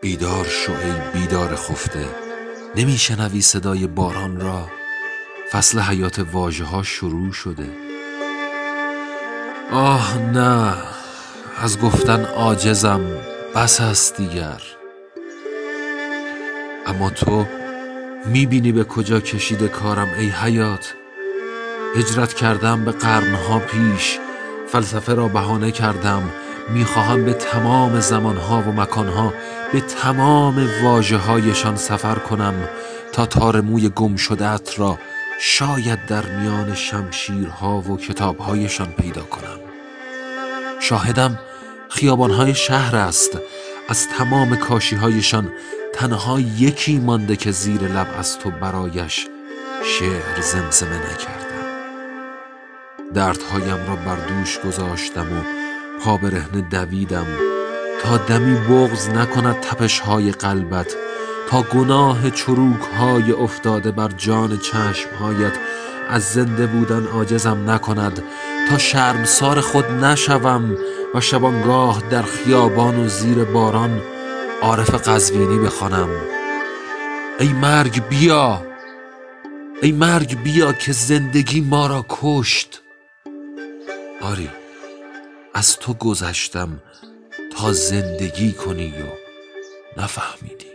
بیدار شو ای بیدار خفته. نمیشنوی صدای باران را؟ فصل حیات واژه ها شروع شده. آه نه از گفتن عاجزم بس است دیگر. اما تو می‌بینی به کجا کشیده کارم ای حیات؟ هجرت کردم به قرنها پیش فلسفه را بهانه کردم. می‌خواهم به تمام زمانها و مکانها به تمام واجه هایشان سفر کنم تا تار موی گم را شاید در میان شمشیرها و کتابهایشان پیدا کنم. شاهدم خیابانهای شهر است. از تمام کاشیهایشان تنها یکی مانده که زیر لب از تو برایش شعر زمزمه نکردم دردهایم را بر دوش گذاشتم و پا برهنه دویدم. تا دمی بغز نکند تپش های قلبت تا گناه چروک های افتاده بر جان چشمهایت از زنده بودن عاجزم نکند. تا شرمسار خود نشوم و شبانگاه در خیابان و زیر باران عارف قزوینی بخوانم. ای مرگ بیا! ای مرگ بیا که زندگی ما را کشت. آری از تو گذشتم تا زندگی کنی و نفهمیدی.